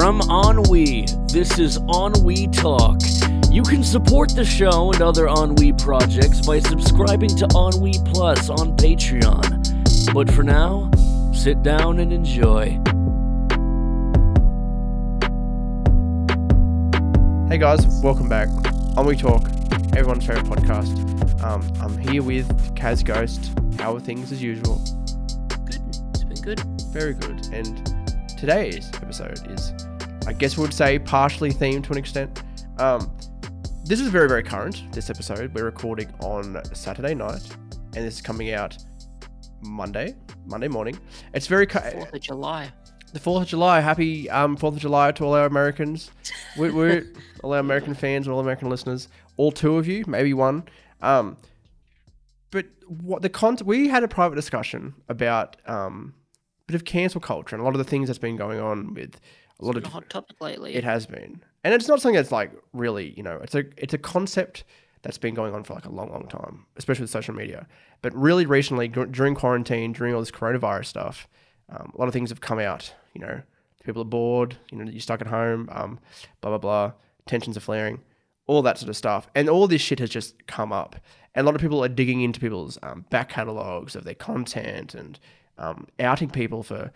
From Ennui, this is Ennui Talk. You can support the show and other Ennui projects by subscribing to Ennui Plus on Patreon. But for now, sit down and enjoy. Hey guys, welcome back. Ennui Talk, everyone's favorite podcast. Um, I'm here with Kaz Ghost. How are things as usual? Good. It's been good. Very good. And today's episode is, I guess we would say, partially themed to an extent. Um, this is very, very current. This episode we're recording on Saturday night, and this is coming out Monday, Monday morning. It's very cu- Fourth of July. the Fourth of July. Happy um, Fourth of July to all our Americans. We're, we're all our American fans, all American listeners, all two of you, maybe one. Um, but what the con? We had a private discussion about um, a bit of cancel culture and a lot of the things that's been going on with a lot Been of a hot topic lately. it has been, and it's not something that's like really, you know, it's a it's a concept that's been going on for like a long, long time, especially with social media. But really, recently dur- during quarantine, during all this coronavirus stuff, um, a lot of things have come out. You know, people are bored. You know, you're stuck at home. Um, blah blah blah. Tensions are flaring. All that sort of stuff, and all this shit has just come up. And a lot of people are digging into people's um, back catalogs of their content and um, outing people for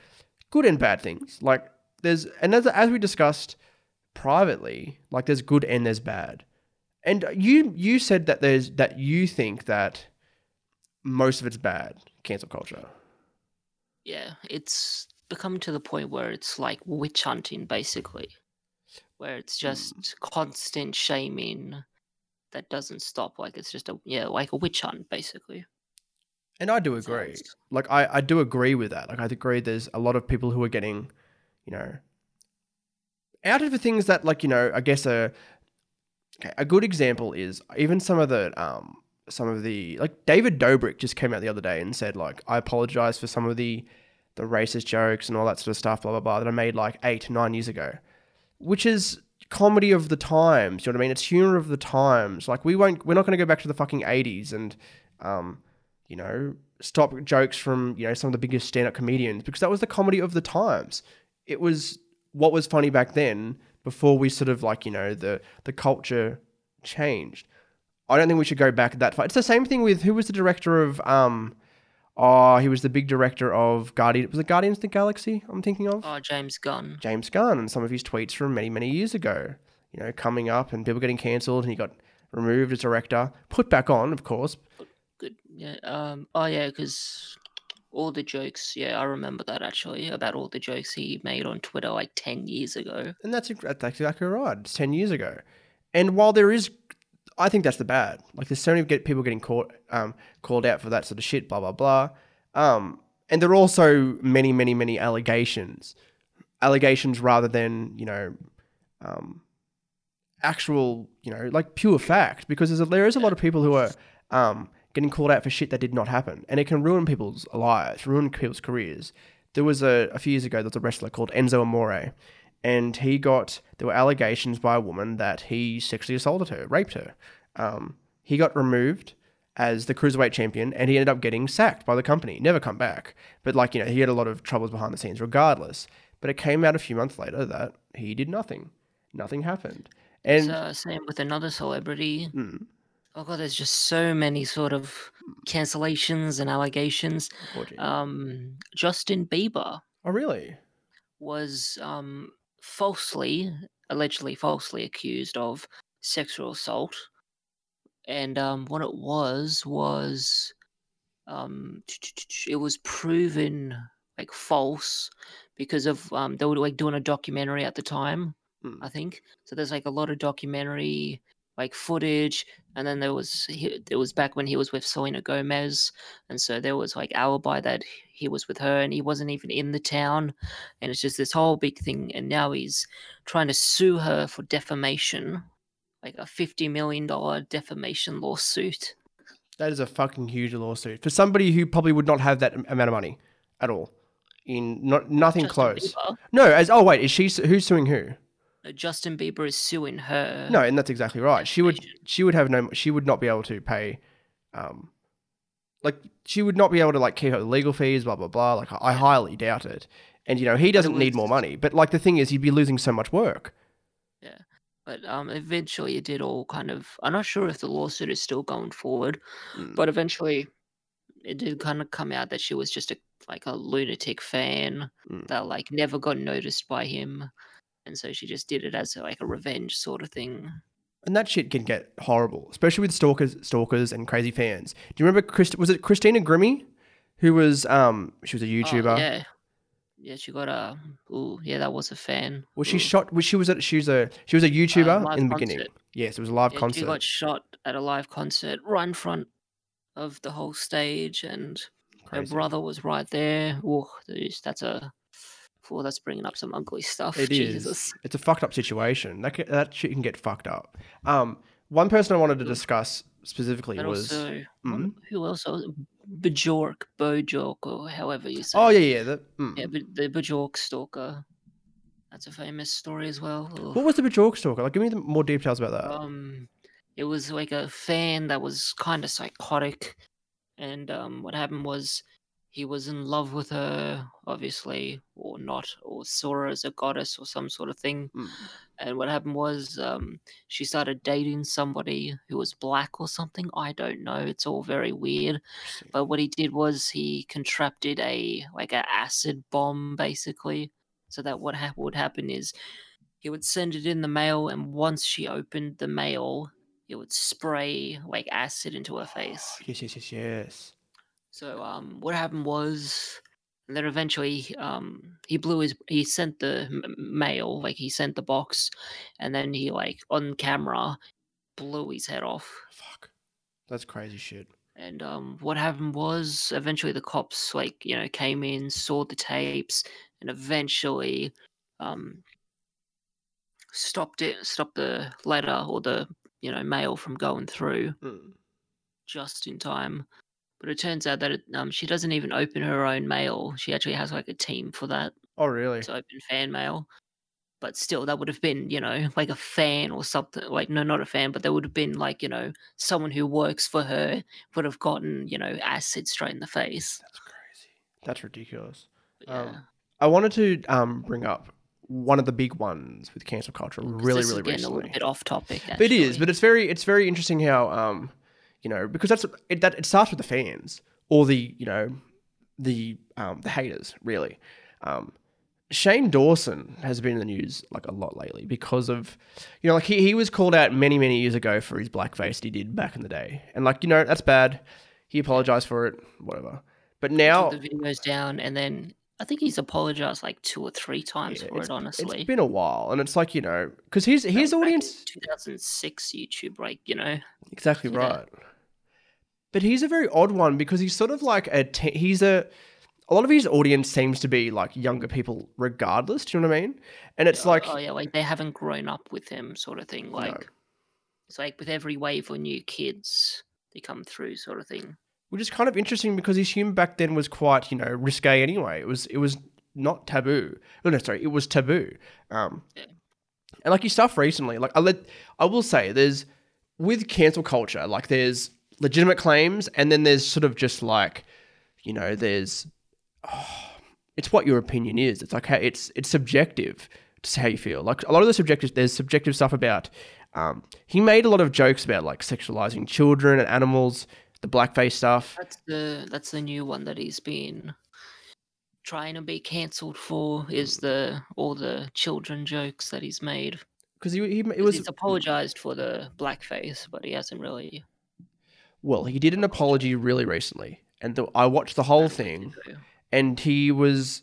good and bad things. Like there's, and as, as we discussed privately, like there's good and there's bad. And you you said that there's that you think that most of it's bad cancel culture. yeah, it's become to the point where it's like witch hunting, basically, where it's Hmm. just constant shaming that doesn't stop. Like it's just a yeah, like a witch hunt, basically. And I do agree. Like I, I do agree with that. Like I agree there's a lot of people who are getting, you know, out of the things that like, you know, I guess a okay, a good example is even some of the um some of the like David Dobrik just came out the other day and said like I apologize for some of the the racist jokes and all that sort of stuff, blah blah blah, that I made like eight, nine years ago. Which is comedy of the times, you know what I mean? It's humor of the times. Like we won't we're not gonna go back to the fucking eighties and um you know, stop jokes from, you know, some of the biggest stand up comedians because that was the comedy of the times. It was what was funny back then before we sort of like, you know, the the culture changed. I don't think we should go back that far. It's the same thing with who was the director of um oh, he was the big director of Guardian was it Guardians of the Galaxy I'm thinking of? Oh, James Gunn. James Gunn and some of his tweets from many, many years ago. You know, coming up and people getting cancelled and he got removed as director, put back on, of course, Good. Yeah. Um. Oh yeah, because all the jokes. Yeah, I remember that actually about all the jokes he made on Twitter like ten years ago. And that's, that's exactly right. It's 10 years ago. And while there is, I think that's the bad. Like, there's so many get, people getting caught, um, called out for that sort of shit, blah, blah, blah. Um, and there are also many, many, many allegations. Allegations rather than, you know, um, actual, you know, like pure fact. Because there's a, there is a lot of people who are um, getting called out for shit that did not happen. And it can ruin people's lives, ruin people's careers. There was a, a few years ago, there was a wrestler called Enzo Amore and he got there were allegations by a woman that he sexually assaulted her, raped her. Um, he got removed as the cruiserweight champion, and he ended up getting sacked by the company. Never come back. But like you know, he had a lot of troubles behind the scenes, regardless. But it came out a few months later that he did nothing. Nothing happened. And so, same with another celebrity. Mm, Oh god, there's just so many sort of cancellations and allegations. Um, Justin Bieber oh really? was um, falsely, allegedly falsely accused of sexual assault, and um, what it was was um, it was proven like false because of um, they were like doing a documentary at the time, Mm. I think. So there's like a lot of documentary like footage, and then there was he, it was back when he was with Selena Gomez, and so there was like alibi that he was with her and he wasn't even in the town, and it's just this whole big thing. And now he's trying to sue her for defamation, like a fifty million dollar defamation lawsuit. That is a fucking huge lawsuit for somebody who probably would not have that amount of money at all. In not nothing Justin close. Bieber, No, as oh wait, is she who's suing who? Justin Bieber is suing her. No, and that's exactly right. She would she would have no she would not be able to pay um like she would not be able to like keep the legal fees, blah blah blah. Like I highly doubt it. And you know he doesn't need more money, but like the thing is, he'd be losing so much work. Yeah. But um, eventually it did all kind of. I'm not sure if the lawsuit is still going forward, Mm. but eventually it did kind of come out that she was just a like a lunatic fan Mm. that like never got noticed by him, and so she just did it as like a revenge sort of thing. And that shit can get horrible, especially with stalkers, stalkers and crazy fans. Do you remember? Christ- was it Christina Grimmie, who was um she was a Oh, YouTuber? yeah, yeah, she got a. Ooh, yeah, that was a fan. Was she Ooh. shot? Was she was a she was a she was a YouTuber live in the beginning? Yes, it was a live Yeah, concert. She got shot at a live concert right in front of the whole stage, and her brother was right there. Oh, that's a. Oh, that's bringing up some ugly stuff. It is. Jesus. It's a fucked up situation. That ca- that shit can get fucked up. Um, one person I wanted to discuss specifically But was. also, um, who else? Oh, Bajork, Bojork, or however you say. oh it. yeah, yeah. The, mm. yeah, the Bajork stalker. That's a famous story as well. Ugh. What was the Bajork stalker? Like, give me the more details about that. Um, it was like a fan that was kind of psychotic, and um, what happened was he was in love with her, obviously, or not, or saw her as a goddess or some sort of thing. Mm. And what happened was um, she started dating somebody who was black or something. I don't know. It's all very weird. But what he did was he contracted a like a acid bomb, basically, so that what hap- would happen is he would send it in the mail, and once she opened the mail, it would spray like acid into her face. Yes, yes, yes, yes. So um, what happened was, and then eventually um, he blew his, he sent the m- mail, like he sent the box, and then he like on camera blew his head off. Fuck. That's crazy shit. And um, what happened was eventually the cops like you know came in, saw the tapes, and eventually um, stopped it, stopped the letter or the you know mail from going through Mm. just in time. But it turns out that it, um, she doesn't even open her own mail. She actually has like a team for that Oh really? to open fan mail. But still, that would have been, you know, like a fan or something. Like, no, not a fan, but there would have been, like, you know, someone who works for her would have gotten, you know, acid straight in the face. That's crazy. That's ridiculous. Yeah. Um, I wanted to um bring up one of the big ones with cancel culture really, really getting a little bit off topic. But it is, but it's very it's very interesting how um you know because that's it, that it starts with the fans or the you know the um the haters really. Um, Shane Dawson has been in the news like a lot lately because of you know like he, he was called out many many years ago for his blackface he did back in the day and like you know that's bad. He apologized for it, whatever. But now the videos down, and then I think he's apologized like two or three times yeah, for it. Honestly, it's been a while, and it's like you know because his his was back in audience 2006 YouTube, like you know, Exactly Yeah. right. But he's a very odd one because he's sort of like a te- he's a a lot of his audience seems to be like younger people regardless, do you know what I mean? And it's oh- like oh yeah, like they haven't grown up with him, sort of thing. Like it's like with every wave of new kids, they come through, sort of thing. which is kind of interesting because his humor back then was quite, you know, risque anyway. It was it was not taboo. Oh no, sorry, it was taboo. Um Yeah. and like his stuff recently, like I let I will say there's with cancel culture, like there's legitimate claims and then there's sort of just like, you know, there's it's what your opinion is. It's like how it's it's subjective to how you feel. Like a lot of the subjective there's subjective stuff about um he made a lot of jokes about like sexualizing children and animals, the blackface stuff. That's the that's the new one that he's been trying to be cancelled for. Is the all the children jokes that he's made? Because he, he it 'Cause was apologized for the blackface, but he hasn't really. Well, he did an apology really recently, and the, I watched the whole thing, and he was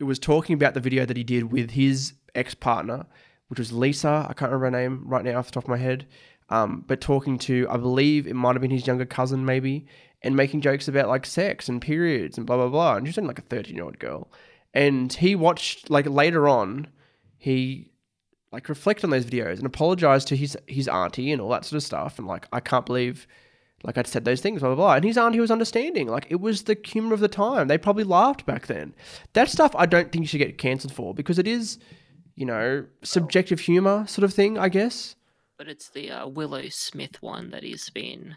it was talking about the video that he did with his ex partner, which was Lisa. I can't remember her name right now off the top of my head. Um, but talking to, I believe it might have been his younger cousin, maybe, and making jokes about like sex and periods and blah blah blah. And she's only like a thirteen year old girl, and he watched like later on, he like reflect on those videos and apologized to his his auntie and all that sort of stuff. And like, I can't believe like I'd said those things, blah blah blah. And his auntie was understanding. Like it was the humor of the time. They probably laughed back then. That stuff I don't think you should get cancelled for because it is, you know, subjective humor sort of thing. I guess. But it's the uh, Willow Smith one that he's been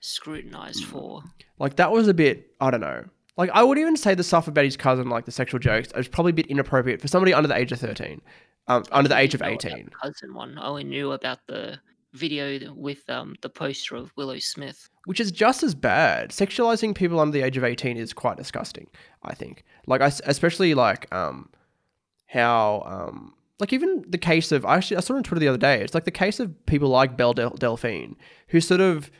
scrutinized for. Like that was a bit, I don't know. Like I would even say the stuff about his cousin, like the sexual jokes, is probably a bit inappropriate for somebody under the age of thirteen, um, under the age of didn't know about eighteen. cousin one. I only knew about the video with um the poster of Willow Smith. which is just as bad. Sexualizing people under the age of 18 is quite disgusting, I think. Like, especially like um, how, um, like, even the case of, I actually, I saw on Twitter the other day, it's like the case of people like Belle Del- Delphine who sort of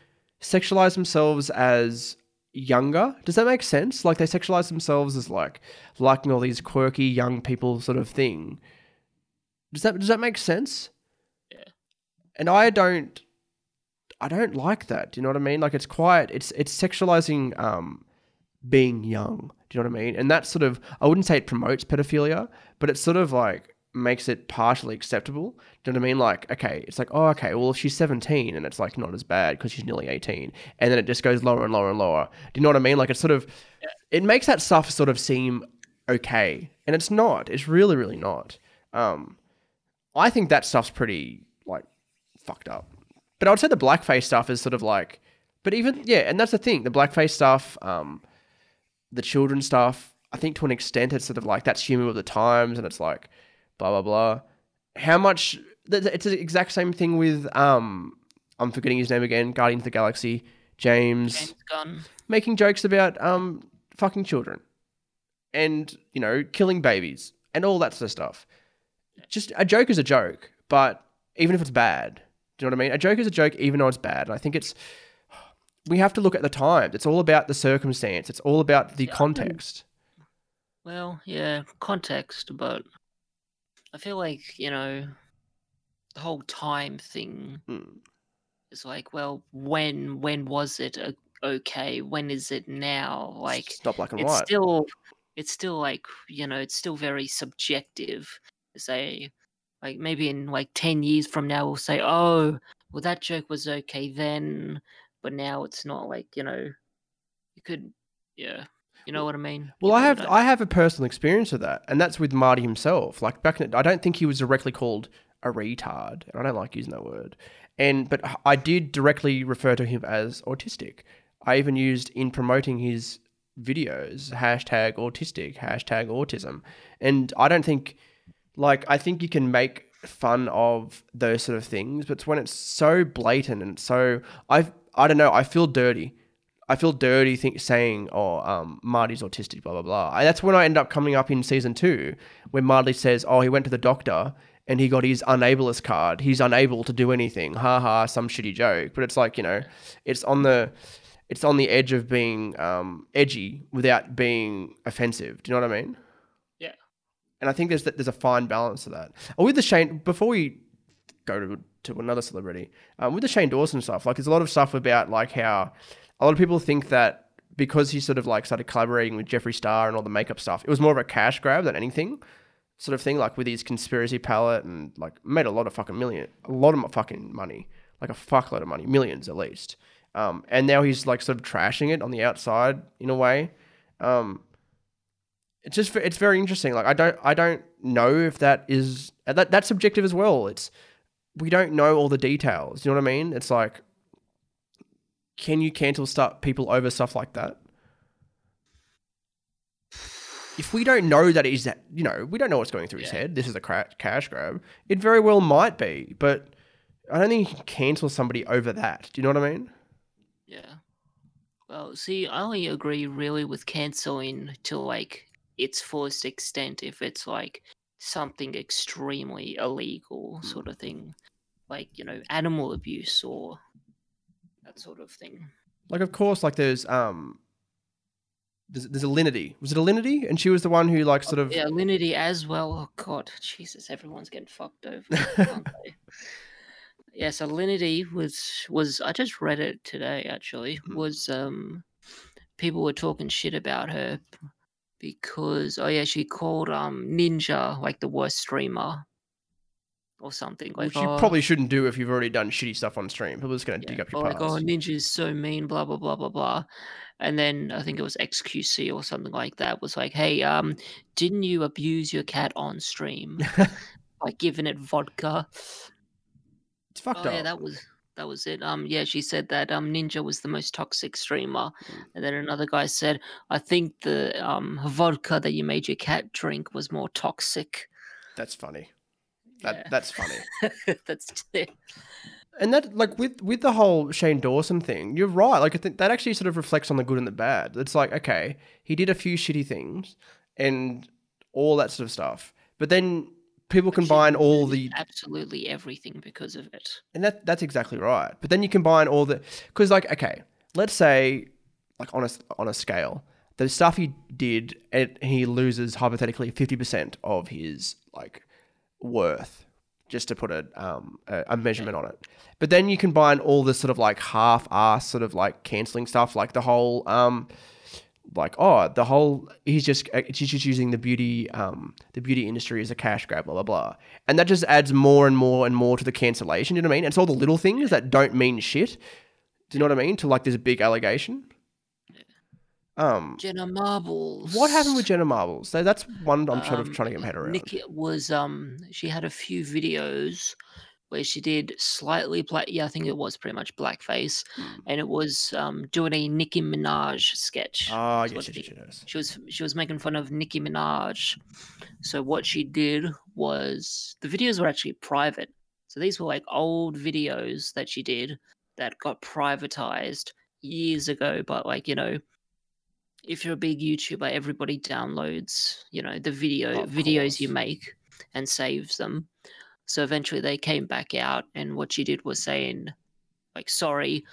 sexualize themselves as younger. Does that make sense? Like, they sexualize themselves as like liking all these quirky young people sort of thing. Does that, does that make sense? And I don't, I don't like that. Do you know what I mean? Like it's quite it's it's sexualizing um being young. Do you know what I mean? And that sort of I wouldn't say it promotes pedophilia, but it sort of like makes it partially acceptable. Do you know what I mean? Like, okay, it's like, oh, okay, well, she's 17 and it's like not as bad because she's nearly 18, and then it just goes lower and lower and lower. Do you know what I mean? Like, it's sort of, it makes that stuff sort of seem okay, and it's not. It's really, really not. Um, I think that stuff's pretty like fucked up. But I would say the blackface stuff is sort of like, but even yeah, and that's the thing. The blackface stuff, um, the children stuff. I think to an extent it's sort of like that's humor of the times, and it's like blah blah blah. How much? It's the exact same thing with um, I'm forgetting his name again. Guardians of the Galaxy. James, James Gunn. making jokes about um fucking children, and you know killing babies and all that sort of stuff. Just a joke is a joke, but even if it's bad, do you know what I mean? A joke is a joke, even though it's bad. And I think it's we have to look at the times. It's all about the circumstance. It's all about the Yeah, I think- context. Well, yeah, context, but I feel like, you know, the whole time thing Mm. is like, well, when when was it uh, okay? When is it now? Like it's not black and it's white. still it's still like, you know, it's still very subjective to say like maybe in like 10 years from now we'll say, "Oh, well that joke was okay then, but now it's not like, you know, you could yeah. You know what I mean? Well, You I have I have a personal experience of that, and that's with Marty himself. Like back in, the, I don't think he was directly called a retard, and I don't like using that word. And but I did directly refer to him as autistic. I even used in promoting his videos hashtag autistic, hashtag autism, and I don't think like I think you can make fun of those sort of things, but it's when it's so blatant and so I I don't know. I feel dirty. I feel dirty think, saying, "Oh, um, Marty's autistic." Blah blah blah. And that's when I end up coming up in season two, when Marty says, "Oh, he went to the doctor and he got his unableist card. He's unable to do anything." Ha ha, some shitty joke. But it's like you know, it's on the, it's on the edge of being um, edgy without being offensive. Do you know what I mean? And I think there's there's a fine balance to that. Oh, with the Shane, before we go to to another celebrity, um, with the Shane Dawson stuff, like there's a lot of stuff about like how a lot of people think that because he sort of like started collaborating with Jeffree Star and all the makeup stuff, it was more of a cash grab than anything, sort of thing. Like with his conspiracy palette and like made a lot of fucking million, a lot of fucking money, like a fuckload of money, millions at least. Um, and now he's like sort of trashing it on the outside in a way. Um, it's just it's very interesting. Like I don't I don't know if that is uh, that that's subjective as well. It's we don't know all the details. You know what I mean? It's like can you cancel stuff people over stuff like that? If we don't know that is that you know we don't know what's going through his head. This is a cra- cash grab. It very well might be, but I don't think you can cancel somebody over that. Do you know what I mean? Yeah. Well, see, I only agree really with canceling to like its fullest extent if it's like something extremely illegal, sort of thing, like you know, animal abuse or that sort of thing. Like of course, like there's um, there's, there's a Linity. Was it a Linity? And she was the one who like sort of Yeah, Linity as well. Oh God, Jesus, everyone's getting fucked over. yeah, so Linity was was I just read it today actually. Hmm. Was um people were talking shit about her because oh yeah, she called um Ninja like the worst streamer or something. Like which you oh, probably shouldn't do if you've already done shitty stuff on stream. People are just gonna yeah, dig up your like past. oh Ninja's so mean, blah blah blah blah blah. And then I think it was XQC or something like that was like, hey, um, didn't you abuse your cat on stream? like giving it vodka. it's fucked oh up. yeah, that was that was it. Um, yeah, she said that um Ninja was the most toxic streamer, Mm. and then another guy said, "I think the um vodka that you made your cat drink was more toxic." That's funny. That Yeah. that's funny. That's it. And that like with with the whole Shane Dawson thing, you're right. Like I think that actually sort of reflects on the good and the bad. It's like okay, he did a few shitty things and all that sort of stuff, but then people But combine all the absolutely everything because of it. and that that's exactly right. But then you combine all the because like okay, let's say like on a on a scale, the stuff he did, and he loses hypothetically fifty percent of his like worth, just to put a um a, a measurement on it. But then you combine all this sort of like half-ass sort of like canceling stuff, like the whole um like oh the whole he's just uh, he's just using the beauty um the beauty industry as a cash grab blah blah blah. And that just adds more and more and more to the cancellation you know what i mean? And it's all the little things that don't mean shit do you know what i mean? To like this big allegation. Um Jenna Marbles. what happened with jenna marbles? So that's one i'm sort of Um, trying to get my head around. Nikki was um she had a few videos where she did slightly black yeah I think it was pretty much blackface Hmm. and it was um doing a Nicki Minaj sketch. is yes, what yes, it yes, yes. She was she was making fun of Nicki Minaj. So what she did was the videos were actually private. So these were like old videos that she did that got privatized years ago, but like, you know, if you're a big YouTuber, everybody downloads, you know, the video Of videos you make and saves them. So eventually they came back out and what she did was saying like sorry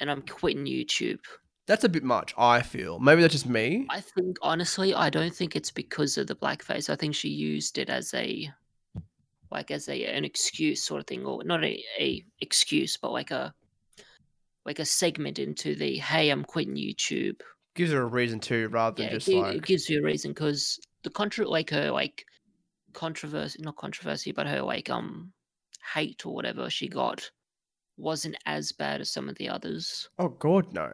and I'm quitting YouTube. that's a bit much i feel maybe that's just me I think honestly, I don't think it's because of the blackface. I think she used it as a like as a an excuse sort of thing, or not a, a excuse, but like a like a segment into the hey, I'm quitting YouTube. gives her a reason to rather than Yeah, it, just gi- like it gives you a reason because the contra like her like controversy, not controversy, but her like um hate or whatever she got wasn't as bad as some of the others. Oh God, no.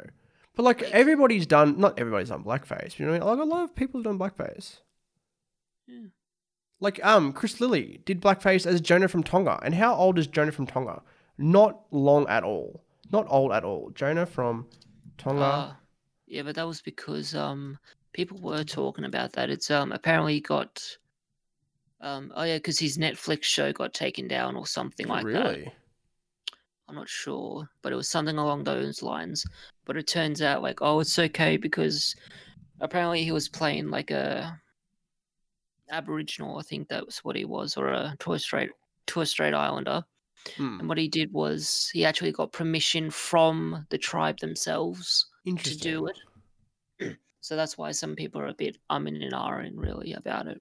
But like everybody's done, not everybody's done blackface. You know, what I mean? like a lot of people have done blackface. Yeah. Like um, Chris Lilley did blackface as Jonah from Tonga, and how old is Jonah from Tonga? Not long at all. Not old at all. Jonah from Tonga. Uh, yeah, but that was because um people were talking about that. It's um apparently got um oh yeah, because his Netflix show got taken down or something like that. really? I'm not sure, but it was something along those lines. But it turns out like oh it's okay because apparently he was playing like a Aboriginal, I think that was what he was, or a Torres Strait Torres Strait Islander. Hmm. And what he did was he actually got permission from the tribe themselves to do it. so that's why some people are a bit um and an ahhing really about it.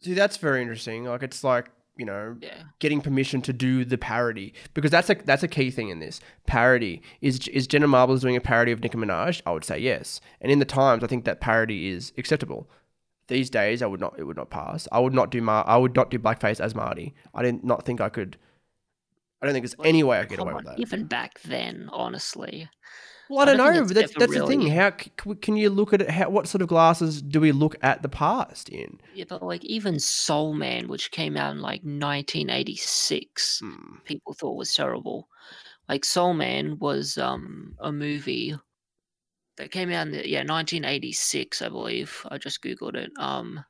See, that's very interesting. Like it's like you know, Yeah. getting permission to do the parody because that's a that's a key thing in this parody. Is is Jenna Marbles doing a parody of Nicki Minaj? I would say yes. And in the times, I think that parody is acceptable. These days, I would not. It would not pass. I would not do Mar. I would not do blackface as Marty. I did not think I could. I don't think there's Well, any way I could get away with that. Even back then, honestly. Well, I I don't know. But that's that's the thing. How can you look at it? How, what sort of glasses do we look at the past in? Yeah, but like even Soul Man, which came out in like 1986, Hmm. people thought was terrible. Like Soul Man was um a movie that came out in the, yeah 1986, I believe. I just googled it. Um,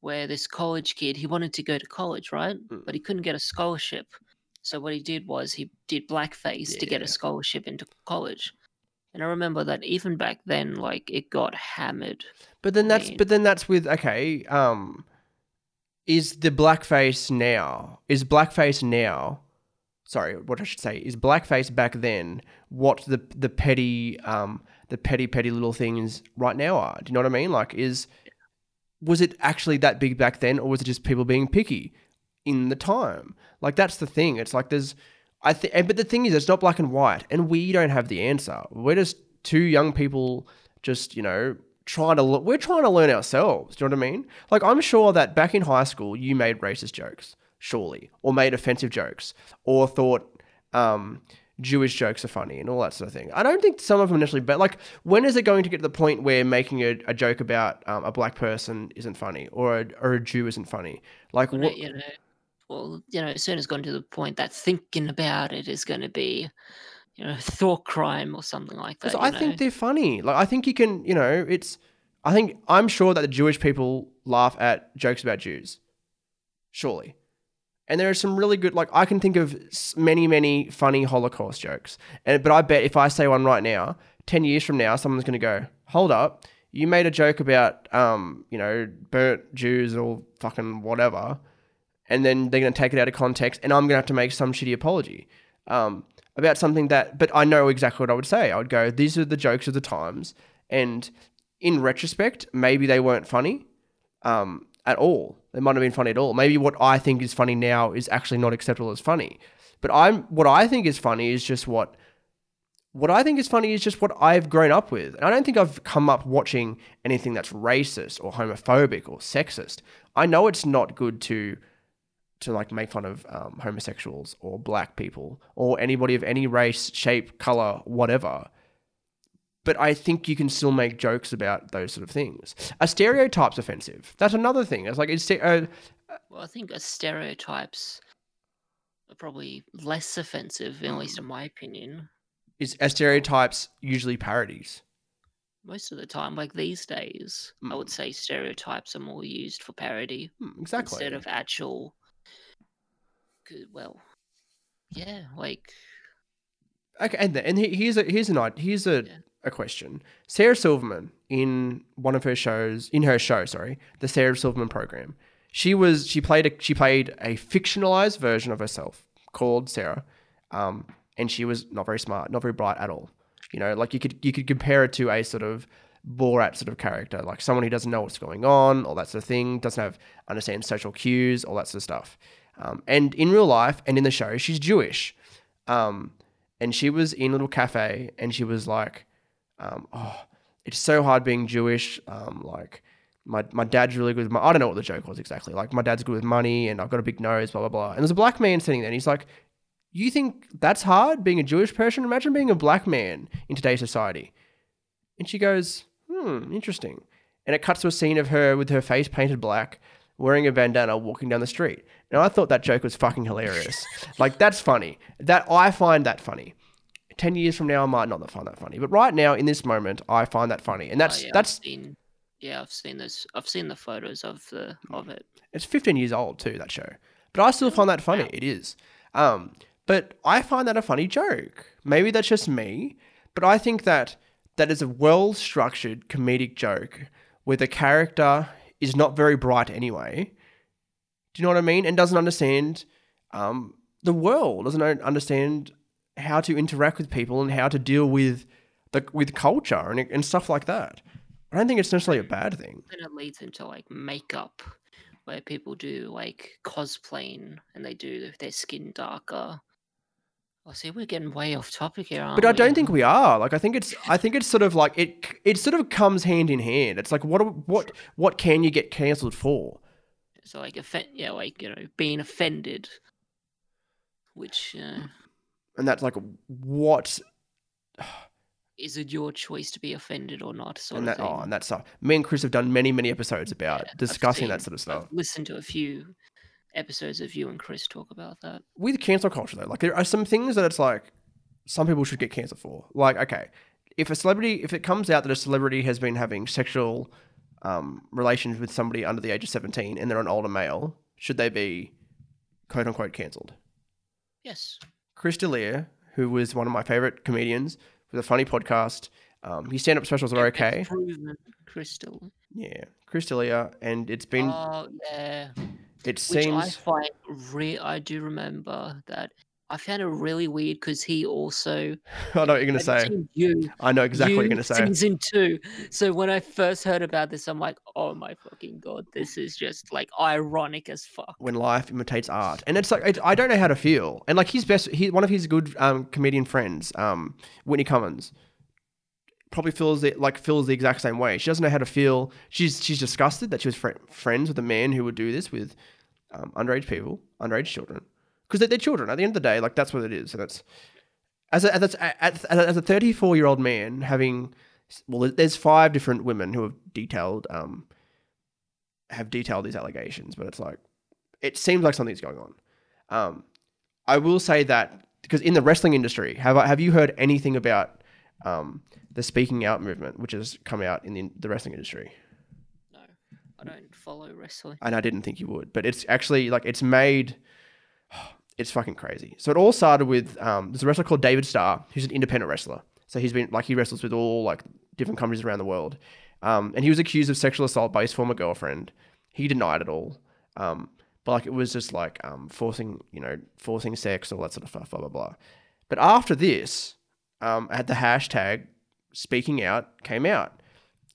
where this college kid he wanted to go to college, right? Mm. But he couldn't get a scholarship. So what he did was he did blackface to get a scholarship into college. And I remember that even back then, like it got hammered. But then that's mean- but then that's with okay. Um, is the blackface now? Is blackface now? Sorry, what I should say is blackface back then. What the the petty um the petty petty little things right now are? Do you know what I mean? Like, is was it actually that big back then, or was it just people being picky in the time? Like that's the thing. It's like there's I think, but the thing is, it's not black and white, and we don't have the answer. We're just two young people, just you know, trying to. le- We're trying to learn ourselves. Do you know what I mean? Like, I'm sure that back in high school, you made racist jokes, surely, or made offensive jokes, or thought um, Jewish jokes are funny and all that sort of thing. I don't think some of them initially, but like, when is it going to get to the point where making a, a joke about um, a black person isn't funny, or a, or a Jew isn't funny? Like, what? you know, well, you know, as soon as gotten to the point that thinking about it is going to be, you know, thought crime or something like that. I know? think they're funny. Like I think you can, you know, it's. I think I'm sure that the Jewish people laugh at jokes about Jews. Surely, and there are some really good. Like I can think of many, many funny Holocaust jokes. And but I bet if I say one right now, ten years from now, someone's going to go, "Hold up, you made a joke about, um, you know, burnt Jews or fucking whatever," and then they're going to take it out of context, and I'm going to have to make some shitty apology. Um, about something that, but I know exactly what I would say. I would go, these are the jokes of the times. And in retrospect, maybe they weren't funny um, at all. They might have been funny at all. Maybe what I think is funny now is actually not acceptable as funny. But I'm what I think is funny is just what what I think is funny is just what I've grown up with. And I don't think I've come up watching anything that's racist or homophobic or sexist. I know it's not good to to like make fun of um, homosexuals or black people or anybody of any race, shape, color, whatever. But I think you can still make jokes about those sort of things. A stereotype's offensive. That's another thing. It's like it's uh, Well, I think stereotypes are probably less offensive, at least in my opinion. is a stereotypes usually parodies. Most of the time, like these days, I would say stereotypes are more used for parody Hmm, exactly. instead of actual. Good- Well, yeah, like Okay, and and here's a here's an here's a Yeah. a question. Sarah Silverman in one of her shows in her show, sorry, the Sarah Silverman program. She was she played a she played a fictionalized version of herself called Sarah, um, and she was not very smart, not very bright at all. You know, like you could you could compare it to a sort of Borat sort of character, like someone who doesn't know what's going on, all that sort of thing, doesn't have understand social cues, all that sort of stuff. Um, and in real life and in the show, she's Jewish. Um, and she was in a little cafe and she was like, um, oh, it's so hard being Jewish. Um, like my, my dad's really good with my, I don't know what the joke was exactly. Like my dad's good with money and I've got a big nose, blah, blah, blah. And there's a black man sitting there and he's like, you think that's hard being a Jewish person? Imagine being a black man in today's society. And she goes, hmm, interesting. And it cuts to a scene of her with her face painted black, wearing a bandana, walking down the street. And I thought that joke was fucking hilarious. like that's funny. That I find that funny. Ten years from now, I might not find that funny, but right now, in this moment, I find that funny, and oh, that's yeah, that's I've seen, yeah, I've seen those. I've seen the photos of the of it. it's 15 years old too that show but i still find that funny it is um but i find that a funny joke maybe that's just me but i think that that is a well structured comedic joke where the character is not very bright anyway do you know what i mean and doesn't understand um the world doesn't understand how to interact with people and how to deal with the with culture and, and stuff like that i don't think it's necessarily a bad thing Then it leads into like makeup, where people do like cosplaying and they do their skin darker. Oh, see, we're getting way off topic here, aren't But I we? don't think we are. Like I think it's I think it's sort of like it it sort of comes hand in hand. It's like what what what can you get cancelled for? So. Like, offend, yeah, like you know, being offended, which uh, And that's like what is it your choice to be offended or not? Sort and of that thing. oh and that stuff. Me and Chris have done many many episodes about Yeah, discussing that sort of stuff. I've listened to a few episodes of you and Chris talk about that. With cancel culture though, like there are some things that it's like some people should get cancelled for. Like okay, if a celebrity if it comes out that a celebrity has been having sexual um, relations with somebody under the age of 17 and they're an older male, should they be quote unquote cancelled? Yes. Chris D'Elia, who was one of my favorite comedians with a funny podcast. Um, his stand-up specials are okay. Crystal. Yeah, Chris D'Elia, and it's been Oh yeah. it Which I seems find re- I do remember that I found it really weird because he also I know what you're gonna had say. you I know exactly what you you're gonna say. season two. So when I first heard about this, I'm like, oh my fucking god, this is just like ironic as fuck. When life imitates art, and it's like it, I don't know how to feel. And like his best, he one of his good um, comedian friends, um, Whitney Cummings, probably feels it like feels the exact same way. She doesn't know how to feel. She's she's disgusted that she was fri friends with a man who would do this with um, underage people, underage children, because they're, they're children. At the end of the day, like that's what it is, and it's as a, as a, as a- as a 34 year old man having well, there's five different women who have detailed um have detailed these allegations, but it's like it seems like something's going on. Um, I will say that because in the wrestling industry, have I, have you heard anything about um, the speaking out movement, which has come out in the, the wrestling industry? No, I don't follow wrestling. and I didn't think you would, but it's actually like it's made. It's fucking crazy. So it all started with um, there's a wrestler called David Starr, who's an independent wrestler. So he's been like he wrestles with all like different companies around the world, um, and he was accused of sexual assault by his former girlfriend. He denied it all, um, but like it was just like um, forcing you know forcing sex, all that sort of stuff, blah blah blah. But after this, um, I had the hashtag speaking out came out,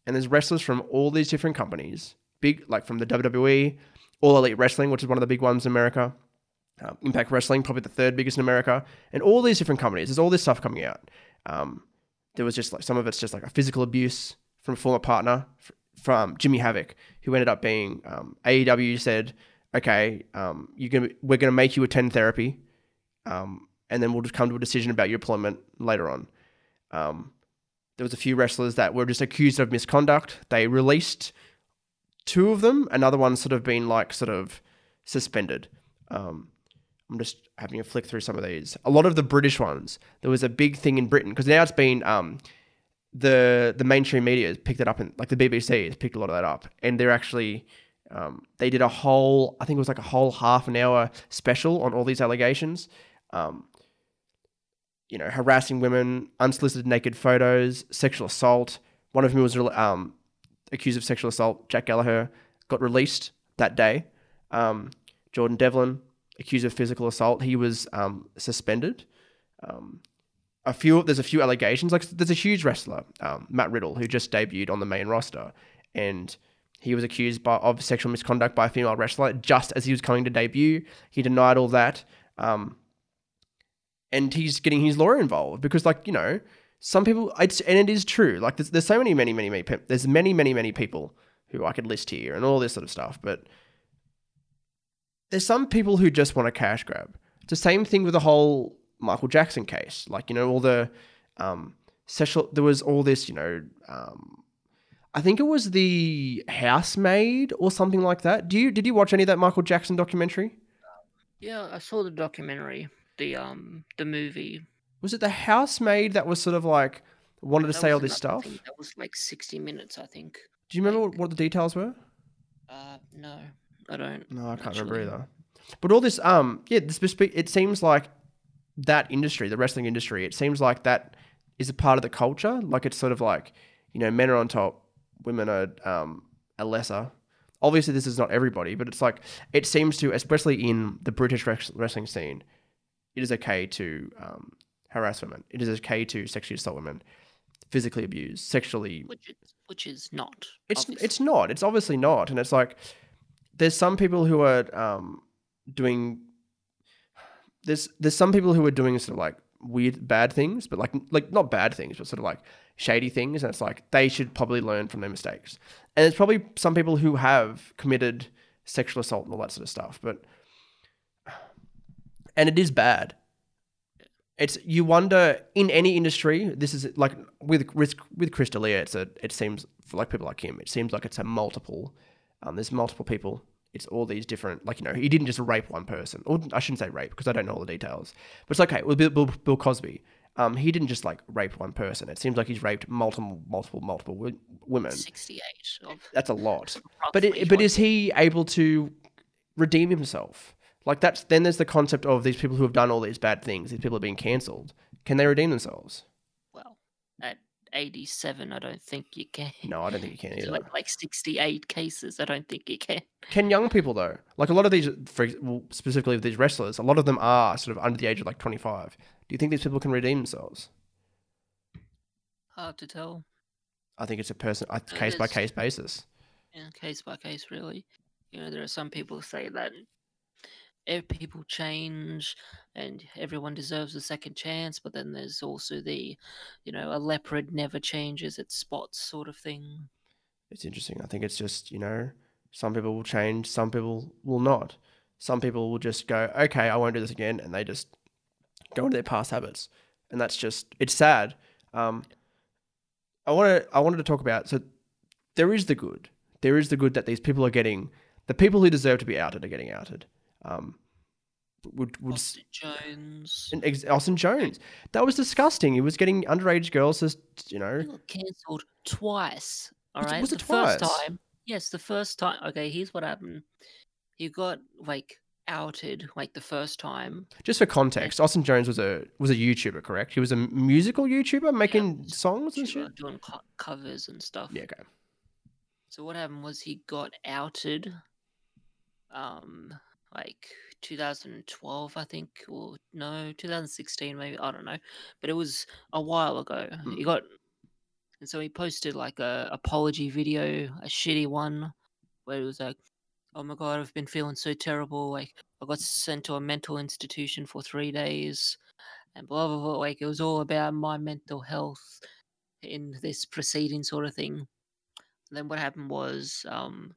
and there's wrestlers from all these different companies, big like from the WWE, All Elite Wrestling, which is one of the big ones in America, um, Impact Wrestling, probably the third biggest in America, and all these different companies. There's all this stuff coming out. Um, there was just like some of it's just like a physical abuse from a former partner f- from Jimmy Havoc, who ended up being um, AEW said, okay, um, you're gonna we're gonna make you attend therapy, um, and then we'll just come to a decision about your employment later on. Um, there was a few wrestlers that were just accused of misconduct. They released two of them. Another one's sort of been like sort of suspended. Um, I'm just having a flick through some of these. A lot of the British ones, there was a big thing in Britain because now it's been um, the the mainstream media has picked it up and like the BBC has picked a lot of that up, and they're actually um, they did a whole I think it was like a whole half an hour special on all these allegations. Um, you know, harassing women, unsolicited naked photos, sexual assault. One of whom was um, accused of sexual assault. Jack Gallagher got released that day. Um, Jordan Devlin accused of physical assault. He was um, suspended. Um, a few there's a few allegations. Like there's a huge wrestler, um, Matt Riddle, who just debuted on the main roster, and he was accused by, of sexual misconduct by a female wrestler just as he was coming to debut. He denied all that. Um, and he's getting his lawyer involved because, like, you know, some people, it's, and it is true. Like, there's, there's so many, many, many, many, there's many, many, many people who I could list here and all this sort of stuff. But there's some people who just want a cash grab. It's the same thing with the whole Michael Jackson case. Like, you know, all the um, sexual, there was all this, you know, um, I think it was the housemaid or something like that. Do you did you watch any of that Michael Jackson documentary? Yeah, I saw the documentary, the um, the movie. Was it the housemaid that was sort of like wanted to say all this stuff? thing, That was like sixty minutes, I think. Do you remember what, what the details were? Uh, no, I don't. No, I can't actually. remember either. But all this, um, yeah, this it seems like that industry, the wrestling industry, it seems like that is a part of the culture. Like it's sort of like, you know, men are on top, women are um are lesser. Obviously, this is not everybody, but it's like it seems to, especially in the British wrestling scene, it is okay to um, harass women. It is okay to sexually assault women, physically abuse, sexually Which is which is not. it's obviously. it's not. It's obviously not. And it's like there's some people who are um, doing there's there's some people who are doing sort of like weird bad things, but like like not bad things, but sort of like shady things. And it's like they should probably learn from their mistakes. And there's probably some people who have committed sexual assault and all that sort of stuff. But and it is bad. It's you wonder in any industry. This is like with with with Chris D'Elia. It's a it seems for like people like him. It seems like it's a multiple. Um, there's multiple people. It's all these different like you know he didn't just rape one person. Or I shouldn't say rape because I don't know all the details. But it's okay. With Bill, Bill, Bill Cosby, um, he didn't just like rape one person. It seems like he's raped multiple multiple multiple wo- women. sixty-eight. Of, That's a lot. But it, but is he able to redeem himself? Like that's then there's the concept of these people who have done all these bad things. These people are being cancelled. Can they redeem themselves? Well at eighty-seven, I don't think you can. No, I don't think you can either. like like sixty-eight cases, I don't think you can. Can young people though? Like a lot of these, for well, specifically with these wrestlers, a lot of them are sort of under the age of like 25. Do you think these people can redeem themselves? Hard to tell. I think it's a person, a case by case basis. Yeah, case by case, really. You know, there are some people who say that people change and everyone deserves a second chance, but then there's also the, you know, a leopard never changes its spots sort of thing. It's interesting. I think it's just you know, some people will change, some people will not. Some people will just go, okay, I won't do this again, and they just go into their past habits, and that's just it's sad. Um, I want to I wanted to talk about so there is the good. There is the good that these people are getting. The people who deserve to be outed are getting outed. Um, would would Austin Jones. and ex- Austin Jones. That was disgusting. He was getting underage girls to, you know, He got cancelled twice. All Was right, was it the first twice? time. Yes, the first time. Okay, here's what happened. He got like outed like the first time. just for context. Austin Jones was a was a YouTuber, correct? He was a musical YouTuber making a songs and shit. doing co- covers and stuff. Yeah, okay. So what happened was he got outed, um, like 2012, I think, or no, 2016 maybe. I don't know, but it was a while ago. Hmm. He got, and so he posted like a apology video, a shitty one, where it was like, "Oh my god, I've been feeling so terrible. Like I got sent to a mental institution for three days." And blah blah blah. Like it was all about my mental health in this proceeding sort of thing. And then what happened was um,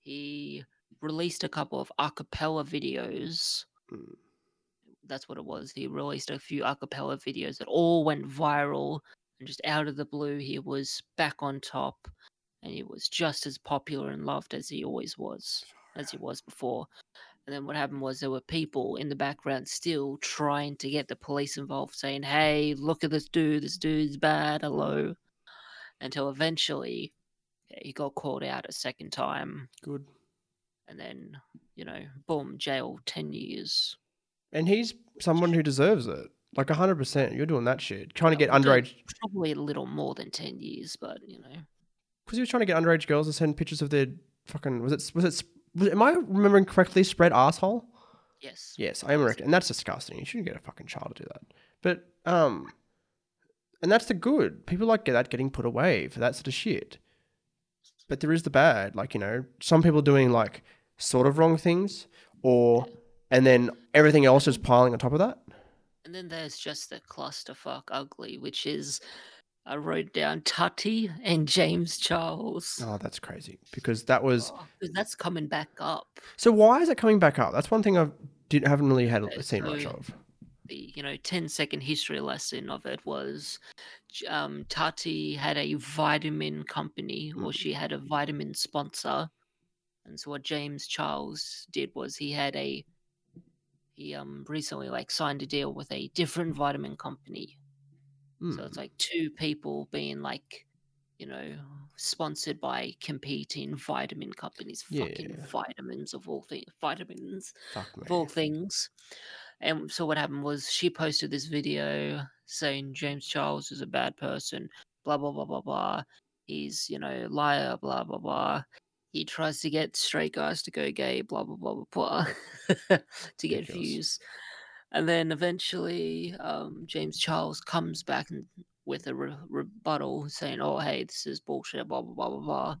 he released a couple of a cappella videos. Mm. That's what it was. He released a few a cappella videos that all went viral. And just out of the blue, he was back on top. And he was just as popular and loved as he always was, as he was before. And then what happened was there were people in the background still trying to get the police involved, saying, hey, look at this dude. This dude's bad. Hello. Until eventually he got called out a second time. Good. And then, you know, boom, jail 10 years. And he's someone who deserves it. Like hundred percent. You're doing that shit. Trying to get Well, underage Probably a little more than 10 years, but, you know. because he was trying to get underage girls to send pictures of their fucking was it was it was, am I remembering correctly? Spread asshole. Yes. Yes, I am correct, and that's disgusting. You shouldn't get a fucking child to do that. But um, and that's the good. People like that getting put away for that sort of shit. But there is the bad, like you know, some people doing like sort of wrong things, or and then everything else is piling on top of that. And then there's just the clusterfuck ugly, which is I wrote down Tati and James Charles. Oh, that's crazy because that was. Oh, that's coming back up. So why is it coming back up? That's one thing I didn't haven't really had Okay, seen much of. The you know 10 second history lesson of it was um, Tati had a vitamin company, or Mm. she had a vitamin sponsor. And so what James Charles did was he had a he um recently like signed a deal with a different vitamin company So Hmm. it's like two people being like, you know, sponsored by competing vitamin companies. Fucking vitamins of all things. Vitamins Fuck of all things. And so what happened was she posted this video saying James Charles is a bad person, blah blah blah blah blah. He's, you know, liar, blah blah blah. He tries to get straight guys to go gay, blah blah blah blah blah to get views. And then eventually, um, James Charles comes back and, with a re- rebuttal saying, "Oh, hey, this is bullshit." Blah blah blah blah blah.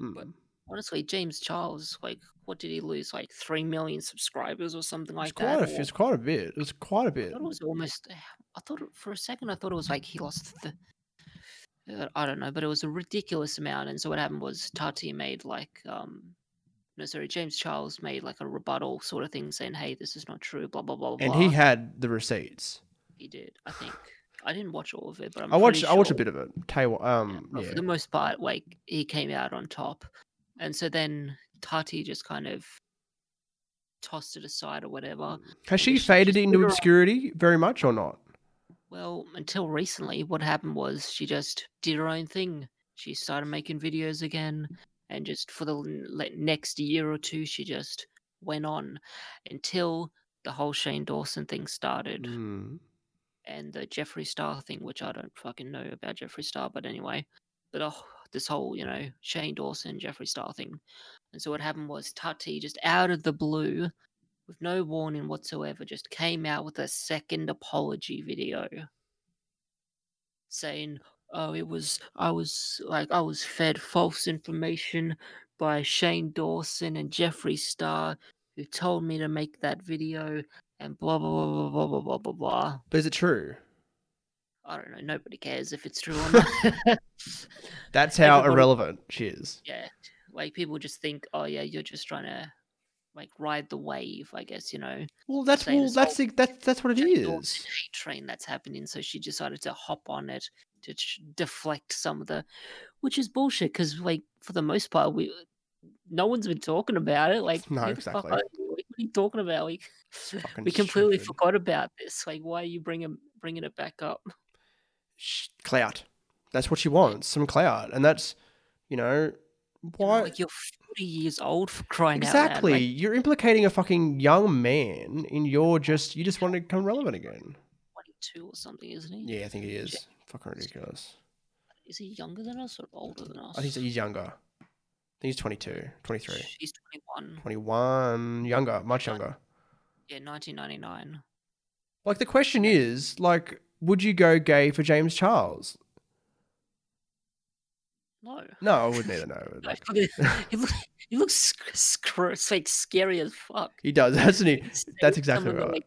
Mm. Honestly, James Charles, like, what did he lose? Like three million subscribers or something It's like quite that. a, or- it's quite a bit. It's quite a bit. thought it was almost. I thought it- for a second I thought it was like he lost the. Uh, I don't know, but it was a ridiculous amount. And so what happened was Tati made like um, no sorry, James Charles made like a rebuttal sort of thing saying, "Hey, this is not true." Blah blah blah. And blah. he had the receipts. he did. I think I didn't watch all of it, but I'm I watched. pretty I watched a bit of it. Tell yeah, um, but yeah. For the most part, like he came out on top, and so then Tati just kind of tossed it aside or whatever. Has she faded into put her on- obscurity very much or not? Well, until recently, what happened was she just did her own thing. She started making videos again, and just for the next year or two, she just went on until the whole Shane Dawson thing started Mm. and the Jeffree Star thing, which I don't fucking know about Jeffree Star, but anyway. But oh, this whole, you know, Shane Dawson, Jeffree Star thing. And so what happened was Tati just out of the blue, with no warning whatsoever, just came out with a second apology video saying, Oh, it was, I was like, I was fed false information by Shane Dawson and Jeffree Star, who told me to make that video and blah, blah, blah, blah, blah, blah, blah, blah. But is it true? I don't know. Nobody cares if it's true or not. That's how Everybody, irrelevant she is. Yeah. Like people just think, oh, yeah, you're just trying to like ride the wave. I guess you know Well, that's well, that's the, that's that's what it is. Hate train that's happening. So she decided to hop on it to deflect some of the, which is bullshit. Because like for the most part, we no one's been talking about it. Like, No, fuck exactly. Like, what are you talking about? Like, Fucking we completely stupid. forgot about this. Like, why are you bringing bringing it back up? Clout. That's what she wants, some clout, and that's You know, why Like, you're 40 years old for crying exactly. out loud. You're implicating a fucking young man in your just. You just want to become relevant again. 22 or something, isn't he? Yeah, I think he is. Fucking ridiculous. Is he younger than us or older than oh, us? I think he's younger. I think he's 22, 23, He's 21. 21, younger, much younger. Yeah, 1999. Like the question is, like, would you go gay for James Charles? No. No, I wouldn't either. No, No, like, look at- he, look, he looks sc- sc- like scary as fuck. he does, doesn't he? Have you seen That's exactly right. Like,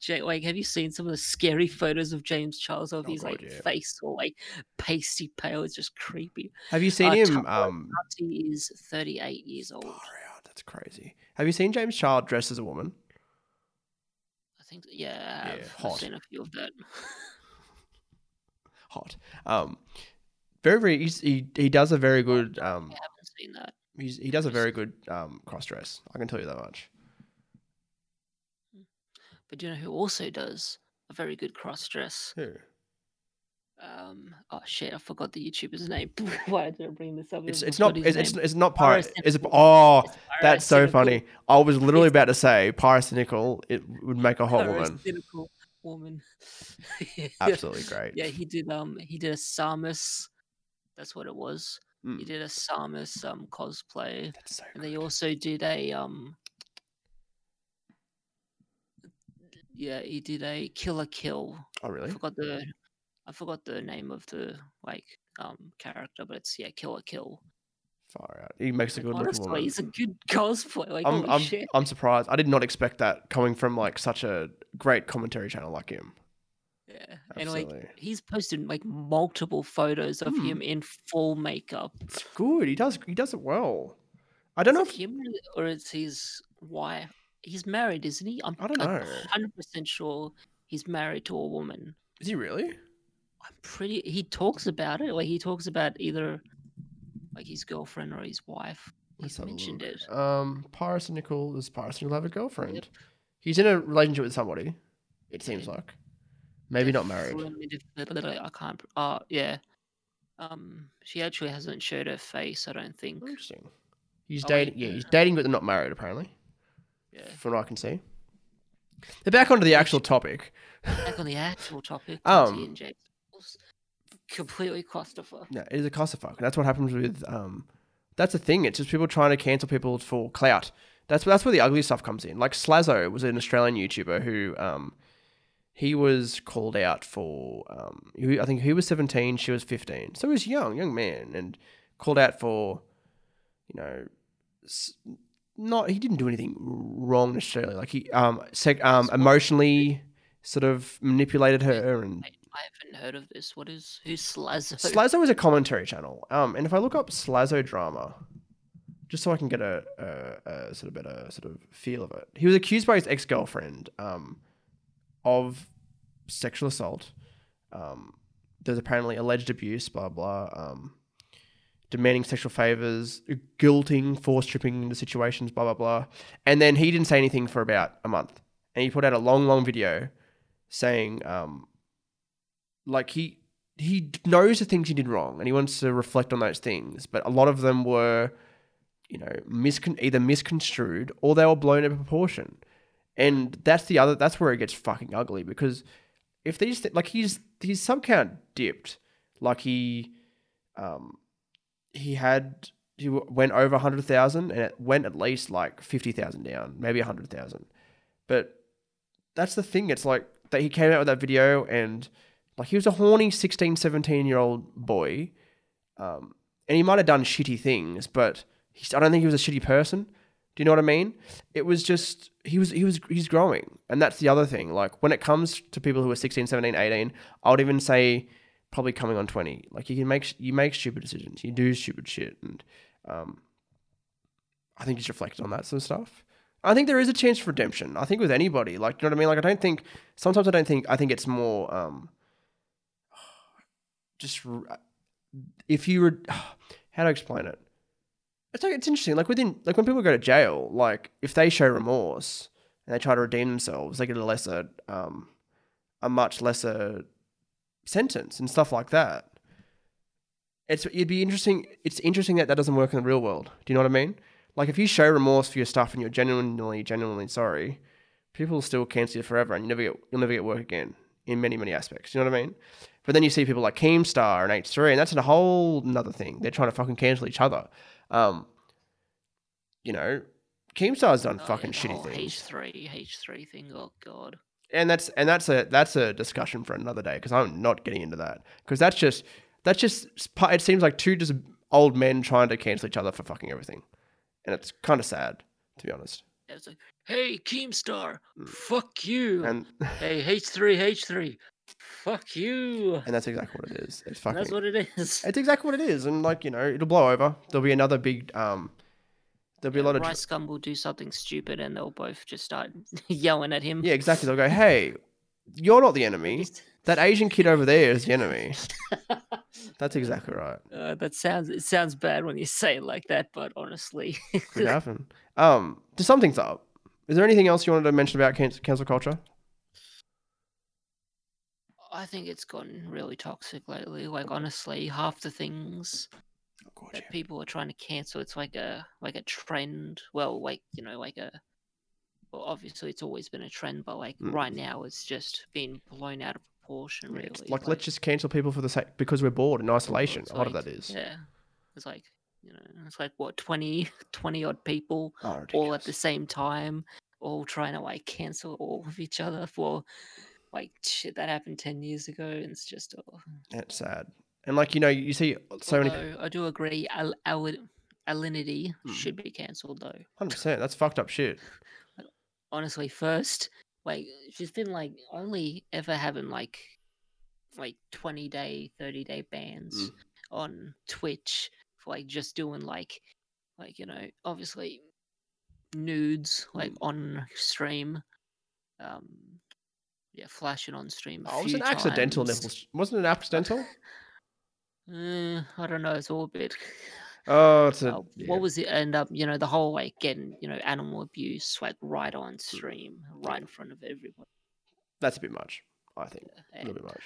Ja- like, have you seen some of the scary photos of James Charles of Oh, his God, like yeah. face or like pasty pale? It's just creepy. Have you seen Uh, him? Um, He is 38 years old. out. That's crazy. Have you seen James Charles dressed as a woman? I think. Yeah, Yeah. I've hot. seen a few of that. Hot. Um, very, very. He he does a very good. Um, I haven't seen that. he's, he does a very good um cross dress. I can tell you that much. But do you know who also does a very good cross dress? Who? Um. Oh shit! I forgot the YouTuber's name. Why did I bring this up? It's it's not it's, it's it's not. Is it? Oh, It's that's so funny. I was literally It's- about to say pyrocynical. It would make a hot woman. Woman. Absolutely great. Yeah, he did. Um, he did a Samus. That's what it was. He Mm. did a Samus um cosplay, That's so. and they also did a um. Yeah, he did a Kill la Kill. Oh I really? forgot the, I forgot the name of the like um character, but it's yeah, Kill la Kill. Far out. He makes a good looking woman. he's a good cosplay. Like I'm I'm. I'm surprised. I did not expect that coming from like such a great commentary channel like him. Yeah, and like he's posted like multiple photos of Hmm. him in full makeup. It's good. He does he does it well. I don't know if him or it's his wife? He's married, isn't he? I'm I don't know. hundred percent sure he's married to a woman. is he really? I'm pretty. He talks about it. Like he talks about either like his girlfriend or his wife. He's mentioned it. Um, Pyrocynical does Pyrocynical have a girlfriend? He's in a relationship with somebody. It seems Yeah. like. Maybe not married. I can't. Oh yeah. Um, she actually hasn't showed her face. I don't think. Interesting. He's Oh, dating. Yeah, he's dating, but they're not married apparently. Yeah. From what I can see. They're back onto the actual topic. Back on the actual topic. Um, and James was completely clusterfuck. No, it is a clusterfuck. And that's what happens with um that's the thing. It's just people trying to cancel people for clout. That's that's where the ugly stuff comes in. Like Slazo was an Australian YouTuber who um he was called out for um I think he was 17, she was 15. So he was young, young man and called out for you know not he didn't do anything wrong necessarily. Like he um sec, um emotionally sort of manipulated her and I haven't heard of this. What is who's Slazzo? Slazo is a commentary channel. Um, and if I look up Slazo drama, just so I can get a, a, a sort of better sort of feel of it, he was accused by his ex girlfriend um, of sexual assault. Um, there's apparently alleged abuse, blah blah. Um, demanding sexual favors, guilting, force tripping into situations, blah blah blah. And then he didn't say anything for about a month, and he put out a long, long video saying, um, like he he knows the things he did wrong, and he wants to reflect on those things. But a lot of them were, you know, miscon- either misconstrued or they were blown out of proportion. And that's the other. That's where it gets fucking ugly because if these th- like his his sub count dipped, like he, um, he had he went over hundred thousand and it went at least like fifty thousand down, maybe hundred thousand. But that's the thing. It's like that he came out with that video and like he was a horny 16, 17 year old boy. Um, and he might have done shitty things, but he's, I don't think he was a shitty person. Do you know what I mean? It was just he was he was he's growing, and that's the other thing. Like when it comes to people who are 16, 17, 18, I would even say probably coming on 20. Like you can make you make stupid decisions, you do stupid shit, and um, I think he's reflected on that sort of stuff. I think there is a chance for redemption. I think with anybody, like you know what I mean. Like I don't think sometimes I don't think I think it's more um, just if you were how do I explain it? It's like it's interesting. Like within like when people go to jail, like if they show remorse and they try to redeem themselves, they get a lesser, um, a much lesser sentence and stuff like that. It's it'd be interesting. It's interesting that that doesn't work in the real world. Do you know what I mean? Like if you show remorse for your stuff and you're genuinely, genuinely sorry, people still cancel you forever, and you never get you'll never get work again in many many aspects. Do you know what I mean? But then you see people like Keemstar and H3, and that's a whole another thing. They're trying to fucking cancel each other. Um, you know, Keemstar's done Oh, fucking yeah, shitty whole things, H3, H3 thing. Oh god. and that's and that's a that's a discussion for another day because I'm not getting into that because that's just that's just it seems like two just old men trying to cancel each other for fucking everything, and it's kind of sad to be honest. It's like, hey, Keemstar, Mm. fuck you. And hey, H3, H3, fuck you. and that's exactly what it is. It's fucking. That's what it is. It's exactly what it is, and like you know, it'll blow over. There'll be another big. um There'll be a lot of. Rice Gum will do something stupid and they'll both just start yelling at him. Yeah, exactly. They'll go, "Hey, you're not the enemy. That Asian kid over there is the enemy." That's exactly right. Uh, that sounds it sounds bad when you say it like that, but honestly, Could happen. Um, to sum things up, is there anything else you wanted to mention about cancel culture? I think it's gotten really toxic lately. Like honestly, half the things Oh, that people are trying to cancel, it's like a like a trend. Well, like you know, like a well, obviously it's always been a trend, but like Mm. right now it's just been blown out of proportion. Really, it's like, let's just cancel people for the sake because we're bored in isolation. A lot of that is. yeah, it's like you know, it's like what 20, 20 odd people Oh, all at the same time, all trying to like cancel all of each other for like shit that happened ten years ago. And it's just oh. It's sad. And like you know, you see so many. Although I do agree, al- al- alinity Hmm. should be cancelled though. Hundred percent. That's fucked up shit. Honestly, first, like she's been like only ever having like like twenty day, thirty day bans Mm. on Twitch for like just doing like like you know obviously nudes like Mm. on stream. Um, yeah, flashing on stream. Oh, it was an accidental times. nipple. Wasn't it an accidental? Uh, I don't know. It's all a bit. Oh, it's a. Uh, yeah. What was it end up? You know, the whole like getting you know animal abuse like right on stream, right in front of everyone. That's a bit much. I think a little bit much.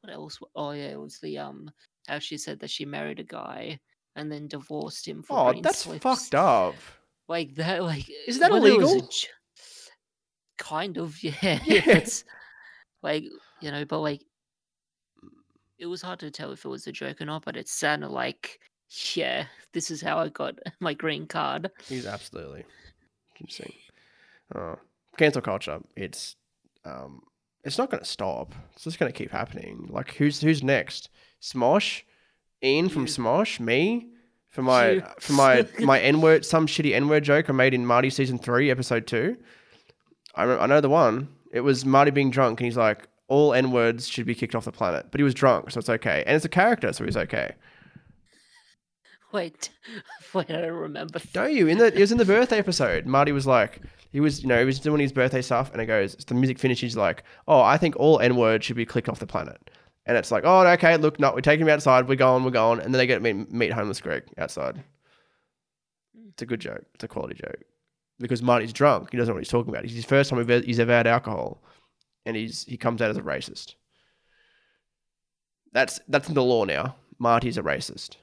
what else? Oh yeah, it was the um how she said that she married a guy and then divorced him for Oh, that's slips. fucked up. Like that, like Is that it was illegal? j- kind of, yeah. Yeah. it's like you know, but like it was hard to tell if it was a joke or not. But it sounded like, yeah, this is how I got my green card. He's absolutely interesting. Oh, cancel culture. It's um, it's not going to stop. It's just going to keep happening. Like who's who's next? Smosh, Ian from. Smosh, me for my for my my N word, some shitty N word joke I made in Marty season three, episode two. I I know the one. It was Marty being drunk, and he's like, "All N words should be kicked off the planet," but he was drunk, so it's okay, and it's a character, so he's okay. Wait, wait, I don't remember. Don't you? In the it was in the birthday episode. Marty was like, he was you know he was doing his birthday stuff, and it goes the music finishes. Like, oh, I think all N words should be clicked off the planet. And it's like, oh, okay, look, no, we're taking him outside. We're going, we're going, and then they get to meet, meet homeless Greg outside. It's a good joke. It's a quality joke because Marty's drunk. He doesn't know what he's talking about. It's his first time he's- ever had alcohol, and he's he comes out as a racist. That's that's in the law now. Marty's a racist.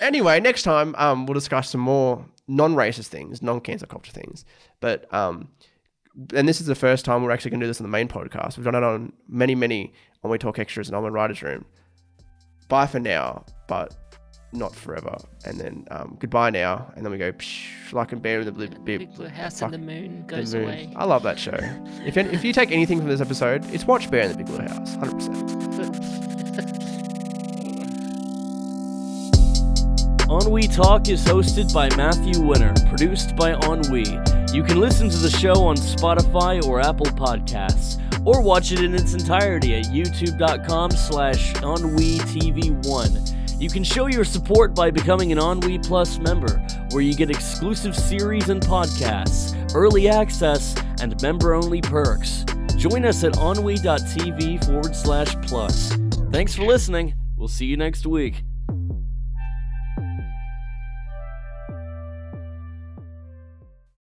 anyway, next time um, we'll discuss some more non-racist things, non-cancer culture things. But um, and this is the first time we're actually going to do this on the main podcast. We've done it on many, many when we talk extras and on the writers' room. Bye for now, but not forever. And then um, goodbye now, and then we go psh, like a bear in the blue. The Big, Big Blue House fuck and the moon the goes moon. away. I love that show. If if you take anything from this episode, it's watch Bear in the Big Blue House, hundred percent. Ennui Talk is hosted by Matthew Winner, produced by Ennui. You can listen to the show on Spotify or Apple Podcasts, or watch it in its entirety at youtube.com slash EnnuiTV1. You can show your support by becoming an Ennui Plus member, where you get exclusive series and podcasts, early access, and member-only perks. Join us at ennui.tv forward slash plus. Thanks for listening. We'll see you next week.